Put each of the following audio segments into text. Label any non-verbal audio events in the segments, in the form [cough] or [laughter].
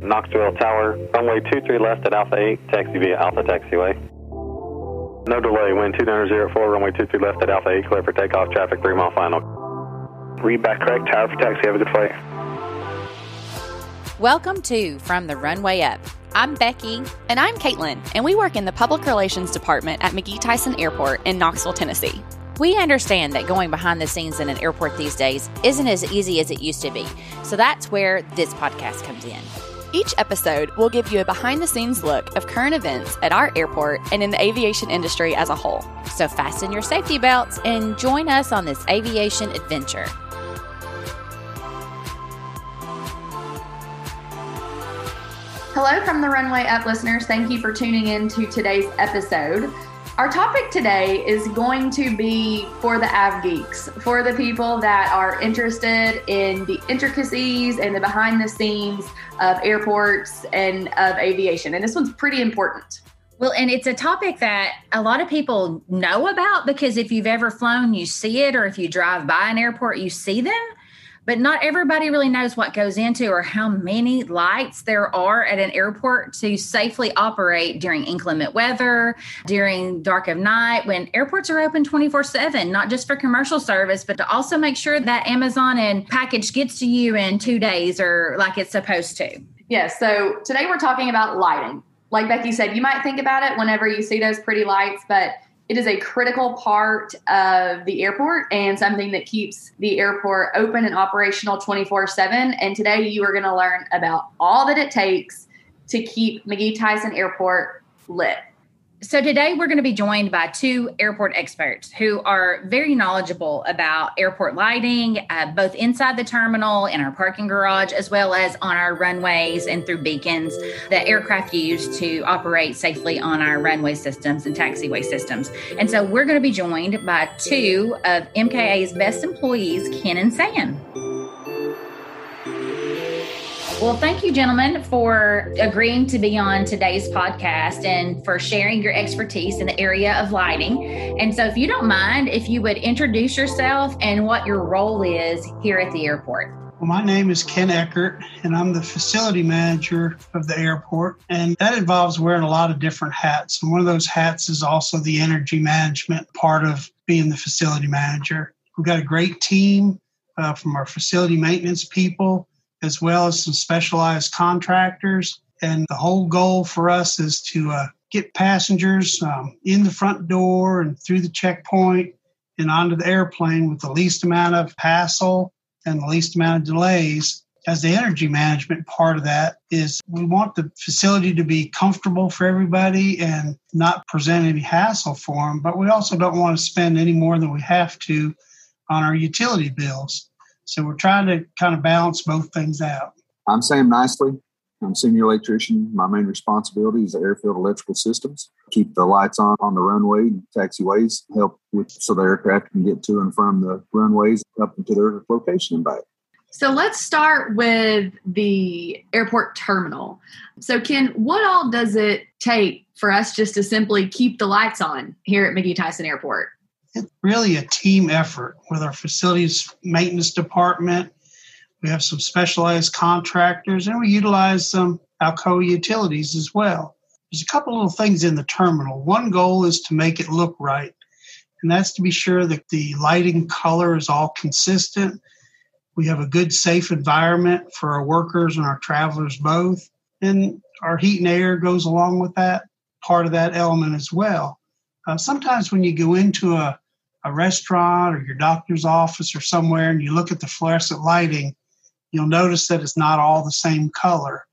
Knoxville Tower, runway 23 left at Alpha 8, taxi via Alpha Taxiway. No delay, wind 2904, runway 23 left at Alpha 8, clear for takeoff, traffic 3 mile final. Read back correct, tower for taxi, have a good flight. Welcome to From the Runway Up. I'm Becky. And I'm Caitlin, and we work in the Public Relations Department at McGhee Tyson Airport in Knoxville, Tennessee. We understand that going behind the scenes in an airport these days isn't as easy as it used to be, so that's where this podcast comes in. Each episode will give you a behind the scenes look of current events at our airport and in the aviation industry as a whole. So fasten your safety belts and join us on this aviation adventure. Hello from the Runway Up listeners. Thank you for tuning in to today's episode. Our topic today is going to be for the av geeks, for the people that are interested in the intricacies and the behind the scenes of airports and of aviation. And this one's pretty important. Well, and it's a topic that a lot of people know about because if you've ever flown, you see it, or if you drive by an airport, you see them but not everybody really knows what goes into or how many lights there are at an airport to safely operate during inclement weather, during dark of night, when airports are open 24 7, not just for commercial service, but to also make sure that Amazon and package gets to you in two days or like it's supposed to. Yes. Yeah, so today we're talking about lighting. Like Becky said, you might think about it whenever you see those pretty lights, but it is a critical part of the airport and something that keeps the airport open and operational 24 7. And today you are going to learn about all that it takes to keep McGhee Tyson Airport lit. So, today we're going to be joined by two airport experts who are very knowledgeable about airport lighting, uh, both inside the terminal, in our parking garage, as well as on our runways and through beacons that aircraft use to operate safely on our runway systems and taxiway systems. And so, we're going to be joined by two of MKA's best employees, Ken and Sam. Well, thank you, gentlemen, for agreeing to be on today's podcast and for sharing your expertise in the area of lighting. And so, if you don't mind, if you would introduce yourself and what your role is here at the airport. Well, my name is Ken Eckert, and I'm the facility manager of the airport. And that involves wearing a lot of different hats. And one of those hats is also the energy management part of being the facility manager. We've got a great team uh, from our facility maintenance people as well as some specialized contractors. And the whole goal for us is to uh, get passengers um, in the front door and through the checkpoint and onto the airplane with the least amount of hassle and the least amount of delays. As the energy management part of that is we want the facility to be comfortable for everybody and not present any hassle for them, but we also don't want to spend any more than we have to on our utility bills. So we're trying to kind of balance both things out. I'm Sam Nicely. I'm senior electrician. My main responsibility is the airfield electrical systems. Keep the lights on on the runway and taxiways, help with so the aircraft can get to and from the runways up into their location and back. So let's start with the airport terminal. So, Ken, what all does it take for us just to simply keep the lights on here at McGhee Tyson Airport? It's really a team effort with our facilities maintenance department. We have some specialized contractors and we utilize some Alcoa utilities as well. There's a couple little things in the terminal. One goal is to make it look right, and that's to be sure that the lighting color is all consistent. We have a good, safe environment for our workers and our travelers both. And our heat and air goes along with that, part of that element as well. Uh, sometimes when you go into a a restaurant or your doctor's office or somewhere and you look at the fluorescent lighting, you'll notice that it's not all the same color.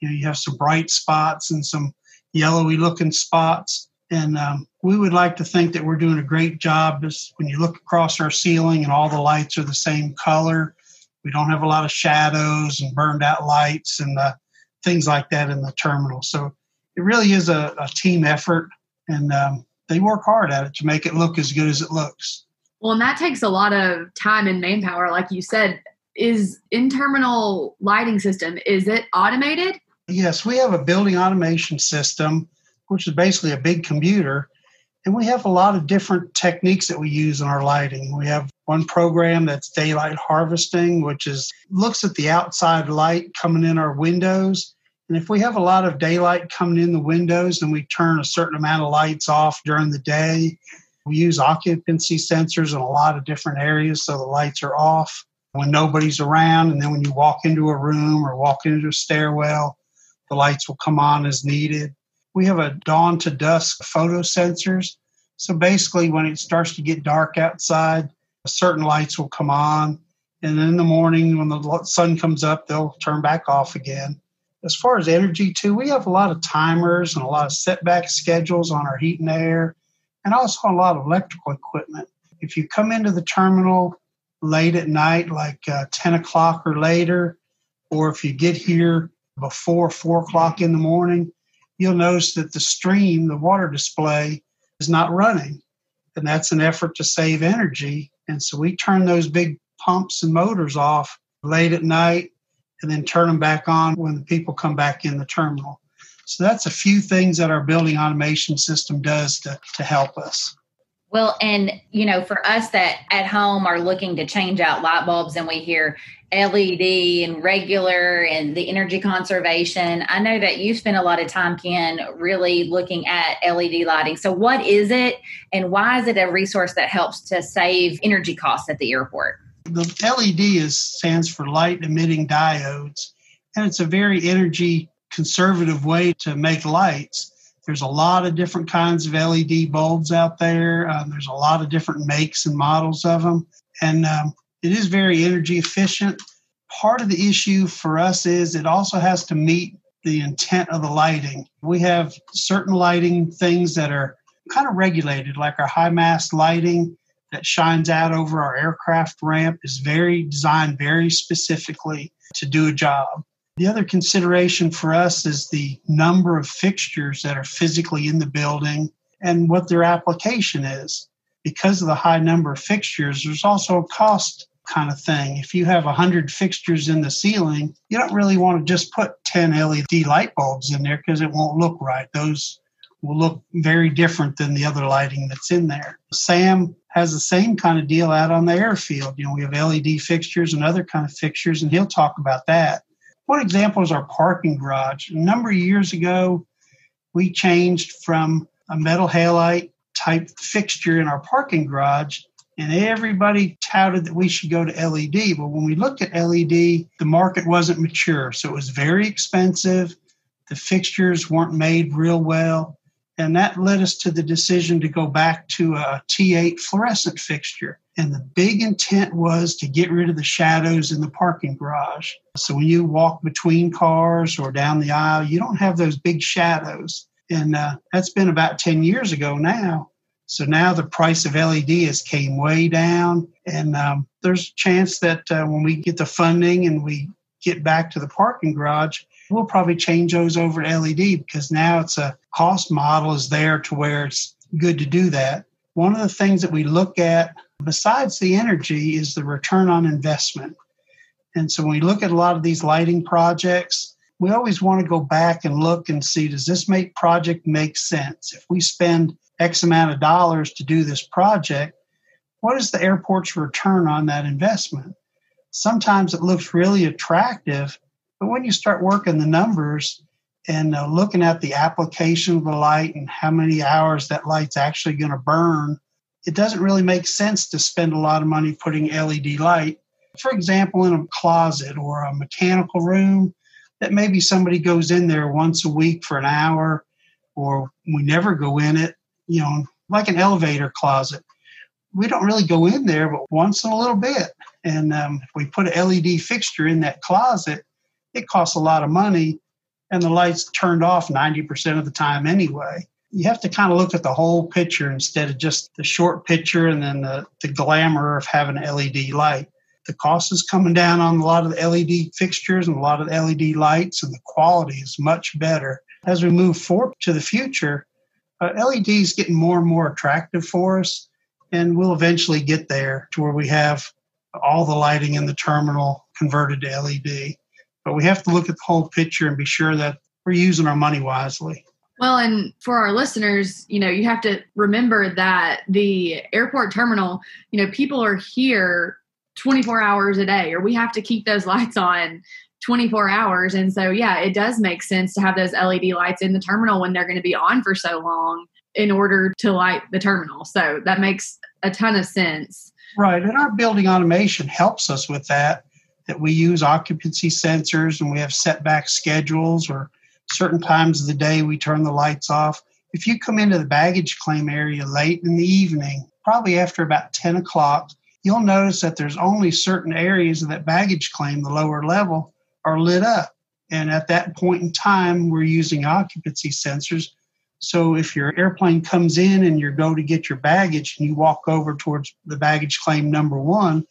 You know, you have some bright spots and some yellowy looking spots. And um, we would like to think that we're doing a great job as when you look across our ceiling and all the lights are the same color. We don't have a lot of shadows and burned out lights and uh, things like that in the terminal. So it really is a, a team effort. And um, they work hard at it to make it look as good as it looks. Well, and that takes a lot of time and manpower, like you said. Is in terminal lighting system is it automated? Yes, we have a building automation system, which is basically a big computer, and we have a lot of different techniques that we use in our lighting. We have one program that's daylight harvesting, which is looks at the outside light coming in our windows And if we have a lot of daylight coming in the windows and we turn a certain amount of lights off during the day, we use occupancy sensors in a lot of different areas so the lights are off when nobody's around. And then when you walk into a room or walk into a stairwell, the lights will come on as needed. We have a dawn to dusk photo sensors. So basically, when it starts to get dark outside, certain lights will come on. And then in the morning, when the sun comes up, they'll turn back off again. As far as energy, too, we have a lot of timers and a lot of setback schedules on our heat and air, and also a lot of electrical equipment. If you come into the terminal late at night, like uh, 10 o'clock or later, or if you get here before 4 o'clock in the morning, you'll notice that the stream, the water display, is not running. And that's an effort to save energy. And so we turn those big pumps and motors off late at night and then turn them back on when the people come back in the terminal. So that's a few things that our building automation system does to, to help us. Well, and you know, for us that at home are looking to change out light bulbs and we hear LED and regular and the energy conservation, I know that you spend a lot of time, Ken, really looking at LED lighting. So, what is it and why is it a resource that helps to save energy costs at the airport? The LED is stands for light emitting diodes, and it's a very energy conservative way to make lights. There's a lot of different kinds of LED bulbs out there. Um, there's a lot of different makes and models of them. And um, it is very energy efficient. Part of the issue for us is it also has to meet the intent of the lighting. We have certain lighting things that are kind of regulated, like our high mast lighting that shines out over our aircraft ramp is very designed very specifically to do a job. The other consideration for us is the number of fixtures that are physically in the building and what their application is. Because of the high number of fixtures, there's also a cost kind of thing. If you have 100 fixtures in the ceiling, you don't really want to just put 10 LED light bulbs in there because it won't look right. Those will look very different than the other lighting that's in there. SAM has the same kind of deal out on the airfield. You know, we have LED fixtures and other kind of fixtures, and he'll talk about that. One example is our parking garage. A number of years ago, we changed from a metal halide type fixture in our parking garage, and everybody touted that we should go to LED. But when we looked at LED, the market wasn't mature, so it was very expensive. The fixtures weren't made real well, and that led us to the decision to go back to a T8 fluorescent fixture. And the big intent was to get rid of the shadows in the parking garage. So when you walk between cars or down the aisle, you don't have those big shadows. And uh, that's been about 10 years ago now. So now the price of LED has came way down. And um, there's a chance that uh, when we get the funding and we get back to the parking garage, we'll probably change those over to LED because now it's a cost model is there to where it's good to do that. One of the things that we look at besides the energy is the return on investment. And so when we look at a lot of these lighting projects, we always want to go back and look and see does this make project make sense? If we spend X amount of dollars to do this project, what is the airport's return on that investment? Sometimes it looks really attractive, but when you start working the numbers and uh, looking at the application of the light and how many hours that light's actually going to burn, it doesn't really make sense to spend a lot of money putting LED light, for example, in a closet or a mechanical room that maybe somebody goes in there once a week for an hour or we never go in it, you know, like an elevator closet. We don't really go in there, but once in a little bit. And um, if we put an LED fixture in that closet, it costs a lot of money and the lights turned off 90% of the time anyway you have to kind of look at the whole picture instead of just the short picture and then the, the glamour of having an LED light. The cost is coming down on a lot of the LED fixtures and a lot of the LED lights, and the quality is much better. As we move forward to the future, uh, LED is getting more and more attractive for us, and we'll eventually get there to where we have all the lighting in the terminal converted to LED. But we have to look at the whole picture and be sure that we're using our money wisely. Well, and for our listeners, you know, you have to remember that the airport terminal, you know, people are here 24 hours a day or we have to keep those [laughs] lights on 24 hours. And so, yeah, it does make sense to have those LED lights in the terminal when they're going to be on for so long in order to light the terminal. So that makes a ton of sense. Right. And our building automation helps us with that, that we use occupancy sensors and we have setback schedules or certain times of the day we turn the lights off. If you come into the baggage claim area late in the evening, probably after about 10 o'clock, you'll notice that there's only certain areas of that baggage claim, the lower level, are lit up. And at that point in time, we're using occupancy sensors. So if your airplane comes in and you go to get your baggage and you walk over towards the baggage claim number one,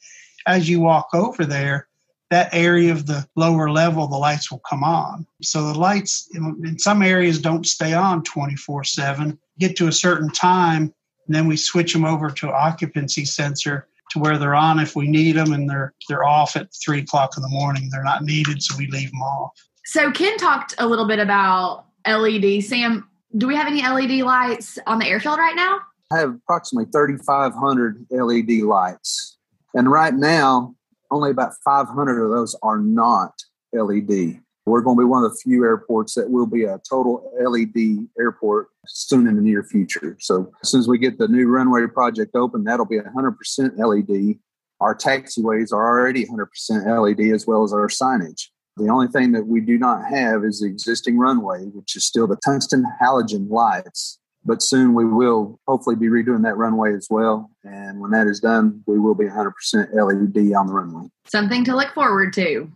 as you walk over there, that area of the lower level, the lights will come on. So the lights in some areas don't stay on 24 7. Get to a certain time, and then we switch them over to occupancy sensor to where they're on if we need them, and they're they're off at three o'clock in the morning. They're not needed, so we leave them off. So Ken talked a little bit about LED. Sam, do we have any LED lights on the airfield right now? I have approximately 3,500 LED lights. And right now, only about 500 of those are not LED. We're going to be one of the few airports that will be a total LED airport soon in the near future. So as soon as we get the new runway project open, that'll be 100% LED. Our taxiways are already 100% LED as well as our signage. The only thing that we do not have is the existing runway, which is still the tungsten halogen lights. But soon we will hopefully be redoing that runway as well. And when that is done, we will be 100% LED on the runway. Something to look forward to.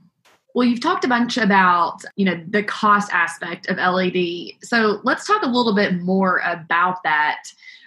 Well, you've talked a bunch about, you know, the cost aspect of LED. So let's talk a little bit more about that.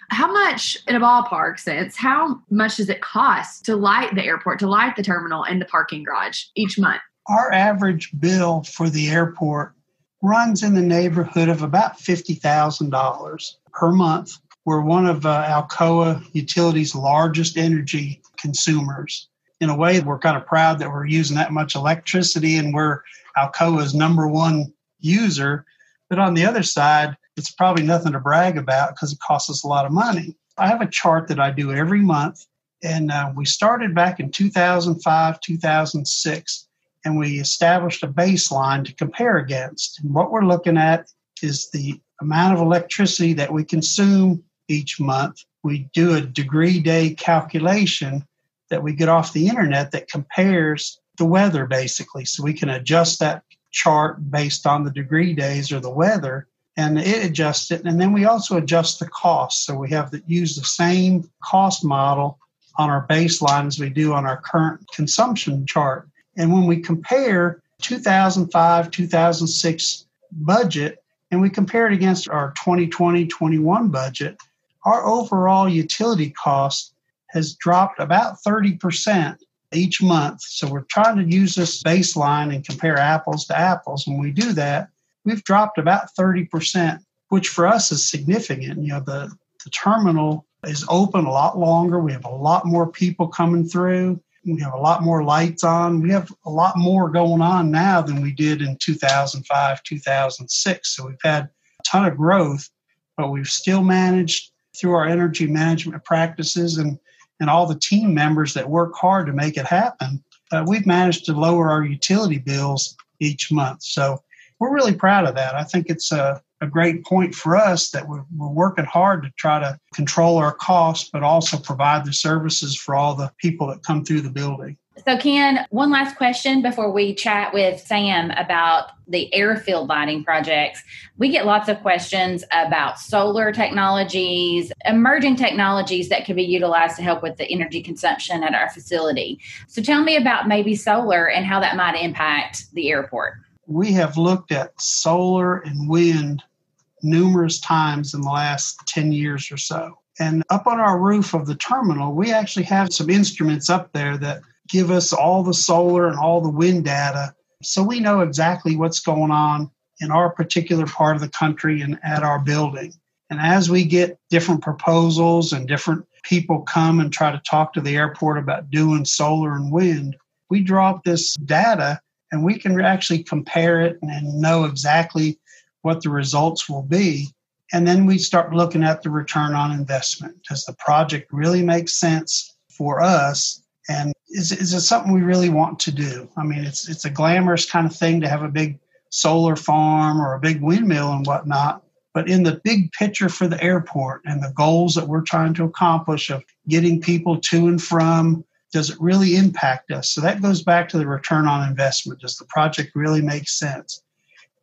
How much, in a ballpark sense, how much does it cost to light the airport, to light the terminal and the parking garage each month? Our average bill for the airport runs in the neighborhood of about $50,000 per month. We're one of uh, Alcoa Utilities' largest energy consumers in a way, we're kind of proud that we're using that much electricity and we're Alcoa's number one user. But on the other side, it's probably nothing to brag about because it costs us a lot of money. I have a chart that I do every month, and uh, we started back in 2005, 2006, and we established a baseline to compare against. And what we're looking at is the amount of electricity that we consume each month. We do a degree day calculation that we get off the internet that compares the weather basically. So we can adjust that chart based on the degree days or the weather and it adjusts it. And then we also adjust the cost. So we have to use the same cost model on our baseline as we do on our current consumption chart. And when we compare 2005, 2006 budget and we compare it against our 2020, 21 budget, our overall utility cost has dropped about 30% each month. So we're trying to use this baseline and compare apples to apples. When we do that, we've dropped about 30%, which for us is significant. You know, the, the terminal is open a lot longer. We have a lot more people coming through. We have a lot more lights on. We have a lot more going on now than we did in 2005, 2006. So we've had a ton of growth, but we've still managed through our energy management practices and and all the team members that work hard to make it happen, uh, we've managed to lower our utility bills each month. So we're really proud of that. I think it's a, a great point for us that we're, we're working hard to try to control our costs, but also provide the services for all the people that come through the building. So, Ken, one last question before we chat with Sam about the airfield lighting projects. We get lots of questions about solar technologies, emerging technologies that could be utilized to help with the energy consumption at our facility. So, tell me about maybe solar and how that might impact the airport. We have looked at solar and wind numerous times in the last 10 years or so. And up on our roof of the terminal, we actually have some instruments up there that give us all the solar and all the wind data so we know exactly what's going on in our particular part of the country and at our building. And as we get different proposals and different people come and try to talk to the airport about doing solar and wind, we drop this data and we can actually compare it and know exactly what the results will be. And then we start looking at the return on investment. Does the project really make sense for us? And is, is it something we really want to do? I mean, it's it's a glamorous kind of thing to have a big solar farm or a big windmill and whatnot. But in the big picture for the airport and the goals that we're trying to accomplish of getting people to and from, does it really impact us? So that goes back to the return on investment. Does the project really make sense?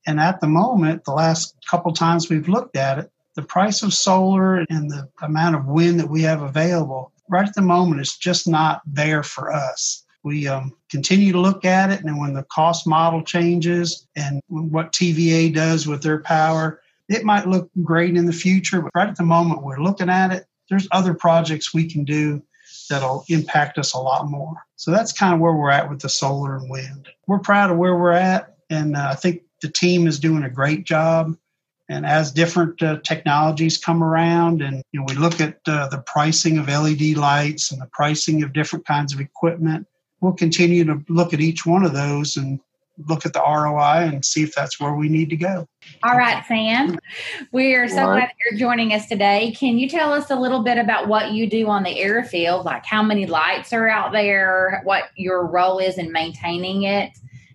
And at the moment, the last couple times we've looked at it, the price of solar and the amount of wind that we have available right at the moment is just not there for us. We um, continue to look at it, and when the cost model changes and what TVA does with their power, it might look great in the future. But right at the moment, we're looking at it. There's other projects we can do that'll impact us a lot more. So that's kind of where we're at with the solar and wind. We're proud of where we're at, and uh, I think the team is doing a great job. And as different uh, technologies come around, and you know, we look at uh, the pricing of LED lights and the pricing of different kinds of equipment, we'll continue to look at each one of those and look at the ROI and see if that's where we need to go. All right, Sam. We are so glad you're joining us today. Can you tell us a little bit about what you do on the airfield? Like how many lights are out there, what your role is in maintaining it,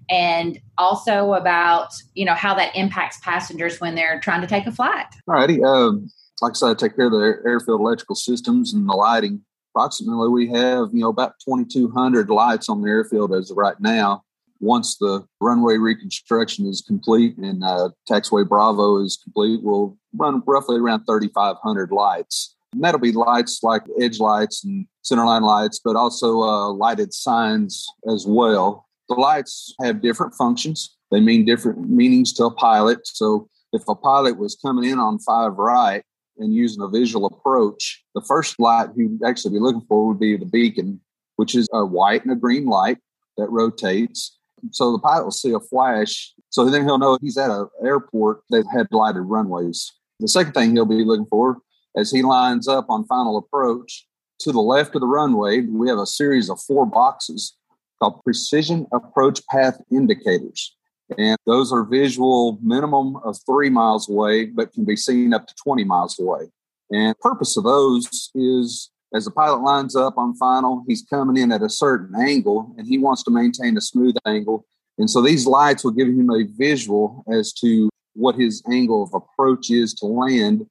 and also about you know how that impacts passengers when they're trying to take a flight. All righty. Um, like I said, I take care of the airfield electrical systems and the lighting. Approximately, we have you know about 2,200 lights on the airfield as of right now. Once the runway reconstruction is complete and uh, taxiway Bravo is complete, we'll run roughly around 3,500 lights. And that'll be lights like edge lights and centerline lights, but also uh, lighted signs as well the lights have different functions. They mean different meanings to a pilot. So if a pilot was coming in on five right and using a visual approach, the first light he'd actually be looking for would be the beacon, which is a white and a green light that rotates. So the pilot will see a flash. So then he'll know he's at an airport that had lighted runways. The second thing he'll be looking for as he lines up on final approach to the left of the runway, we have a series of four boxes called precision approach path indicators. And those are visual minimum of three miles away, but can be seen up to 20 miles away. And purpose of those is as the pilot lines up on final, he's coming in at a certain angle and he wants to maintain a smooth angle. And so these lights will give him a visual as to what his angle of approach is to land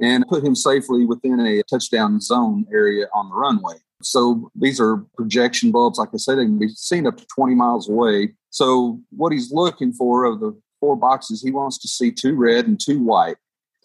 and put him safely within a touchdown zone area on the runway. So these are projection bulbs. Like I said, they can be seen up to 20 miles away. So what he's looking for of the four boxes, he wants to see two red and two white,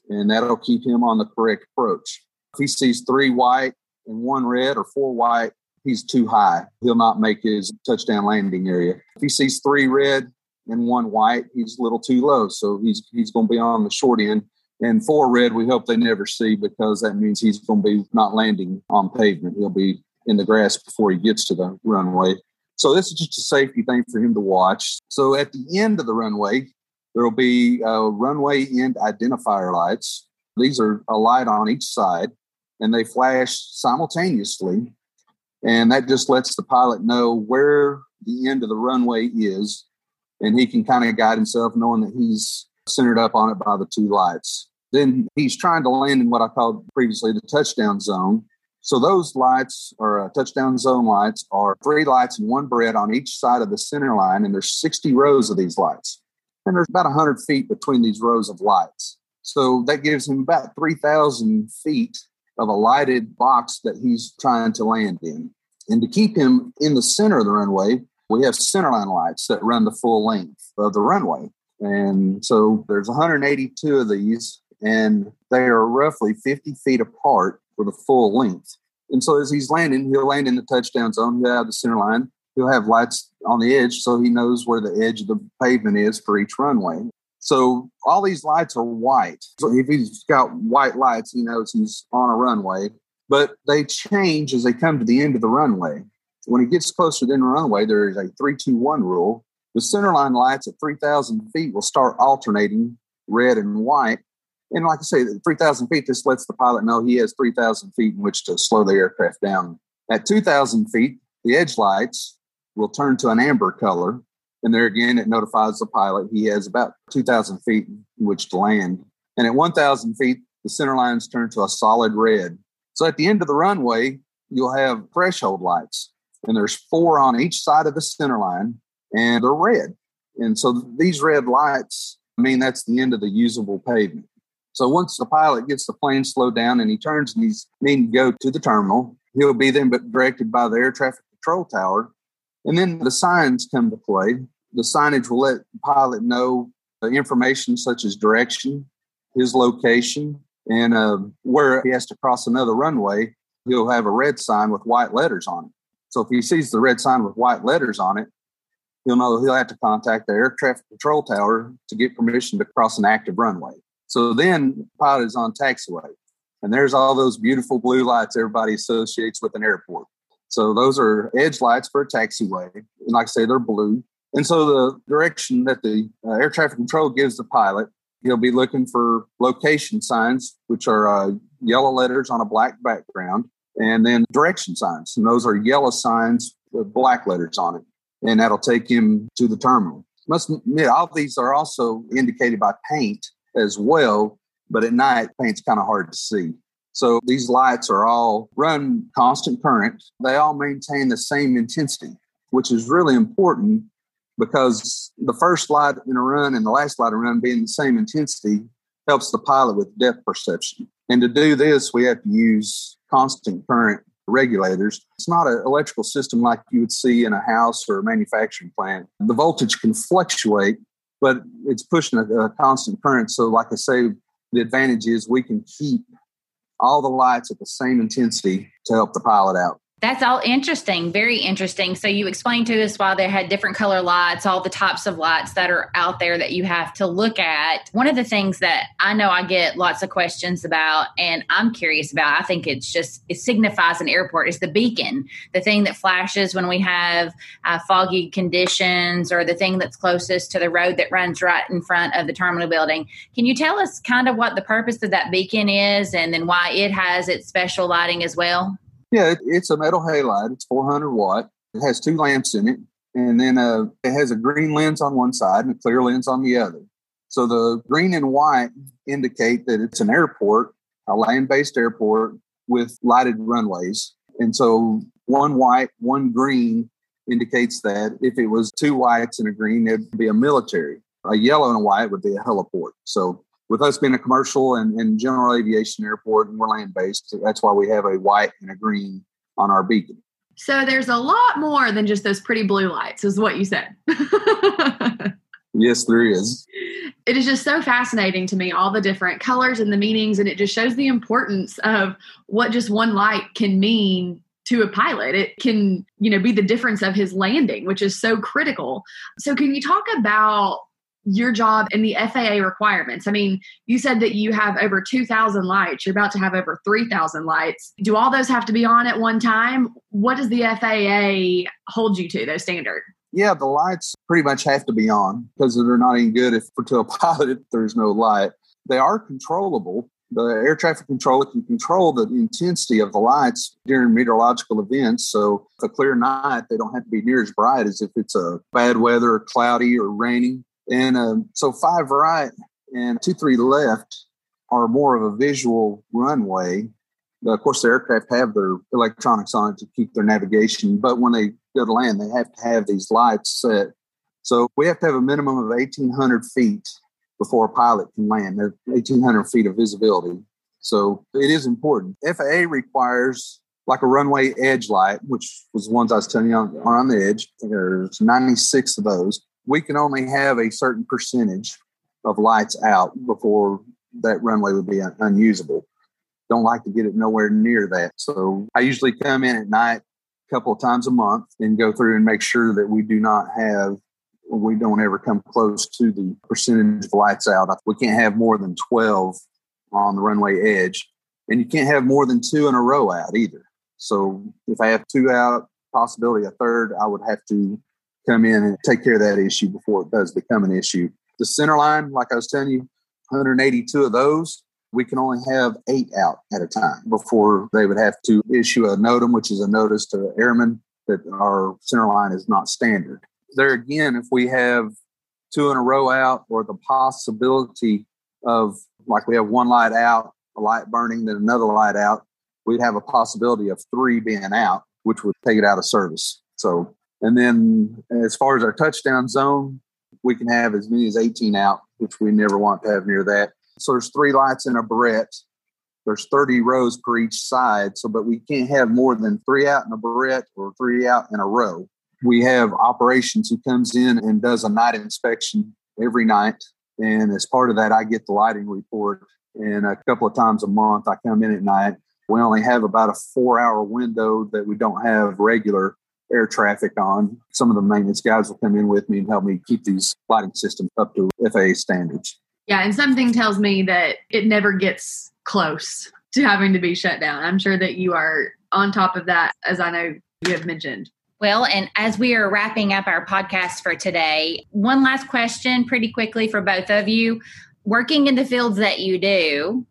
and that'll keep him on the correct approach. If he sees three white and one red or four white, he's too high. He'll not make his touchdown landing area. If he sees three red and one white, he's a little too low. So he's he's going to be on the short end. And four red, we hope they never see because that means he's going to be not landing on pavement. He'll be in the grass before he gets to the runway. So this is just a safety thing for him to watch. So at the end of the runway, there will be runway end identifier lights. These are a light on each side, and they flash simultaneously. And that just lets the pilot know where the end of the runway is, and he can kind of guide himself knowing that he's centered up on it by the two lights. Then he's trying to land in what I called previously the touchdown zone. So those lights or uh, touchdown zone lights are three lights and one red on each side of the center line, and there's 60 rows of these lights. And there's about 100 feet between these rows of lights. So that gives him about 3,000 feet of a lighted box that he's trying to land in. And to keep him in the center of the runway, we have centerline lights that run the full length of the runway. And so there's 182 of these, and they are roughly 50 feet apart for the full length. And so as he's landing, he'll land in the touchdown zone. He'll have the center line. He'll have lights on the edge so he knows where the edge of the pavement is for each runway. So all these lights are white. So if he's got white lights, he knows he's on a runway. But they change as they come to the end of the runway. When he gets closer to the runway, there is a 321 rule. The centerline lights at 3,000 feet will start alternating red and white and like I say, 3,000 feet, this lets the pilot know he has 3,000 feet in which to slow the aircraft down. At 2,000 feet, the edge lights will turn to an amber color. And there again, it notifies the pilot he has about 2,000 feet in which to land. And at 1,000 feet, the center lines turn to a solid red. So at the end of the runway, you'll have threshold lights. and there's four on each side of the center line, and they're red. And so these red lights mean that's the end of the usable pavement. So once the pilot gets the plane slowed down and he turns and he's needing to go to the terminal, he'll be then directed by the air traffic control tower. And then the signs come to play. The signage will let the pilot know information such as direction, his location, and uh, where he has to cross another runway. He'll have a red sign with white letters on it. So if he sees the red sign with white letters on it, he'll know he'll have to contact the air traffic control tower to get permission to cross an active runway. So then pilot is on taxiway, and there's all those beautiful blue lights everybody associates with an airport. So those are edge lights for a taxiway, and like I say, they're blue. And so the direction that the uh, air traffic control gives the pilot, he'll be looking for location signs, which are uh, yellow letters on a black background, and then direction signs, and those are yellow signs with black letters on it, and that'll take him to the terminal. Must admit, all these are also indicated by paint as well, but at night, paint's kind of hard to see. So these lights are all run constant current. They all maintain the same intensity, which is really important because the first light in a run and the last light in a run being the same intensity helps the pilot with depth perception. And to do this, we have to use constant current regulators. It's not an electrical system like you would see in a house or a manufacturing plant. The voltage can fluctuate but it's pushing a, a constant current. So, like I say, the advantage is we can keep all the lights at the same intensity to help the pilot out. That's all interesting, very interesting. So you explained to us why they had different color lights, all the types of lights that are out there that you have to look at. One of the things that I know I get lots of questions about and I'm curious about, I think it's just it signifies an airport is the beacon, the thing that flashes when we have uh, foggy conditions or the thing that's closest to the road that runs right in front of the terminal building. Can you tell us kind of what the purpose of that beacon is and then why it has its special lighting as well? Yeah, it, it's a metal halide. It's 400 watt. It has two lamps in it, and then uh, it has a green lens on one side and a clear lens on the other. So the green and white indicate that it's an airport, a land-based airport with lighted runways. And so one white, one green indicates that if it was two whites and a green, it'd be a military. A yellow and a white would be a heliport. So with us being a commercial and, and general aviation airport and we're land based, that's why we have a white and a green on our beacon. So there's a lot more than just those pretty blue lights, is what you said. [laughs] yes, there is. It is just so fascinating to me, all the different colors and the meanings, and it just shows the importance of what just one light can mean to a pilot it can you know be the difference of his landing which is so critical so can you talk about your job and the FAA requirements. I mean, you said that you have over 2,000 lights. You're about to have over 3,000 lights. Do all those have to be on at one time? What does the FAA hold you to, those standards? Yeah, the lights pretty much have to be on because they're not any good if for [laughs] to a pilot if there's no light. They are controllable. The air traffic controller can control the intensity of the lights during meteorological events. So, if a clear night, they don't have to be near as bright as if it's a bad weather, cloudy, or raining. And um, so five right and two, three left are more of a visual runway. Of course, the aircraft have their electronics on it to keep their navigation, but when they go to land, they have to have these lights set. So we have to have a minimum of 1,800 feet before a pilot can land. There's 1,800 feet of visibility. So it is important. FAA requires like a runway edge light, which was the ones I was telling you on, on the edge. There's 96 of those we can only have a certain percentage of lights out before that runway would be un- unusable. Don't like to get it nowhere near that. So I usually come in at night a couple of times a month and go through and make sure that we do not have we don't ever come close to the percentage of lights out. We can't have more than 12 on the runway edge, and you can't have more than two in a row out either. So if I have two out, possibility a third, I would have to come in and take care of that issue before it does become an issue. The center line, like I was telling you, 182 of those, we can only have eight out at a time before they would have to issue a NOTAM, which is a notice to airmen that our center line is not standard. There again, if we have two in a row out or the possibility of like we have one light out, a light burning, then another light out, we'd have a possibility of three being out which would take it out of service. So, and then as far as our touchdown zone, we can have as many as 18 out, which we never want to have near that. So there's three lights in a barrette. There's 30 rows per each side. So, but we can't have more than three out in a barrette or three out in a row. We have operations who comes in and does a night inspection every night. And as part of that, I get the lighting report. And a couple of times a month, I come in at night. We only have about a four hour window that we don't have regular air traffic on. Some of the maintenance guys will come in with me and help me keep these lighting systems up to FAA standards. Yeah, and something tells me that it never gets close to having to be shut down. I'm sure that you are on top of that, as I know you have mentioned. Well, and as we are wrapping up our podcast for today, one last question pretty quickly for both of you. Working in the fields that you do,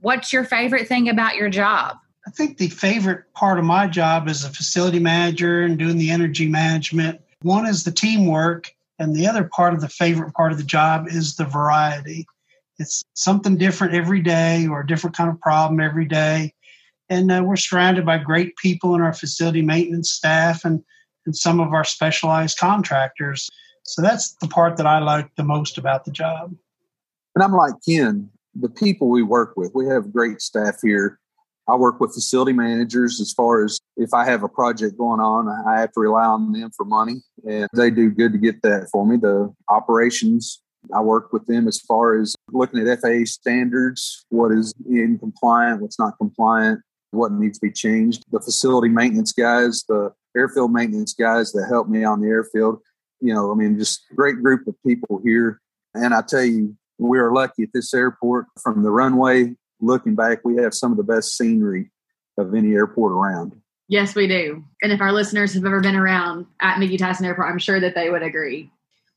what's your favorite thing about your job? I think the favorite part of my job as a facility manager and doing the energy management, one is the teamwork, and the other part of the favorite part of the job is the variety. It's something different every day or a different kind of problem every day. And uh, we're surrounded by great people in our facility maintenance staff and, and some of our specialized contractors. So that's the part that I like the most about the job. And I'm like Ken, the people we work with, we have great staff here I work with facility managers as far as if I have a project going on, I have to rely on them for money, and they do good to get that for me. The operations, I work with them as far as looking at FAA standards, what is in compliant, what's not compliant, what needs to be changed. The facility maintenance guys, the airfield maintenance guys that help me on the airfield, you know, I mean, just great group of people here. And I tell you, we are lucky at this airport from the runway looking back, we have some of the best scenery of any airport around. Yes, we do. And if our listeners have ever been around at McGhee Tyson Airport, I'm sure that they would agree.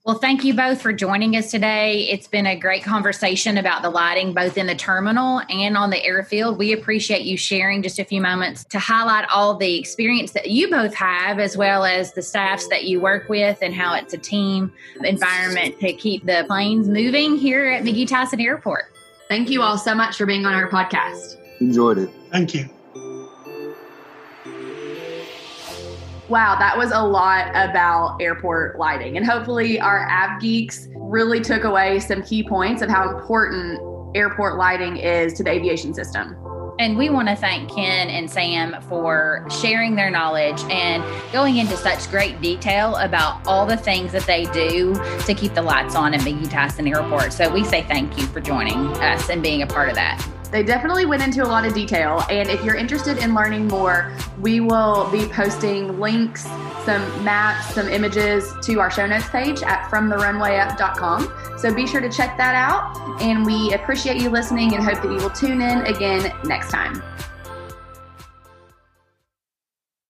Well, thank you both for joining us today. It's been a great conversation about the lighting, both in the terminal and on the airfield. We appreciate you sharing just a few moments to highlight all the experience that you both have, as well as the staffs that you work with, and how it's a team environment to keep the planes moving here at McGhee Tyson Airport. Thank you all so much for being on our podcast. Enjoyed it. Thank you. Wow, that was a lot about airport lighting. And hopefully, our Av Geeks really took away some key points of how important airport lighting is to the aviation system. And we want to thank Ken and Sam for sharing their knowledge and going into such great detail about all the things that they do to keep the lights on at McGhee Tyson Airport. So we say thank you for joining us and being a part of that. They definitely went into a lot of detail. And if you're interested in learning more, we will be posting links, some maps, some images to our show notes page at fromtherunwayup.com. So be sure to check that out. And we appreciate you listening and hope that you will tune in again next time.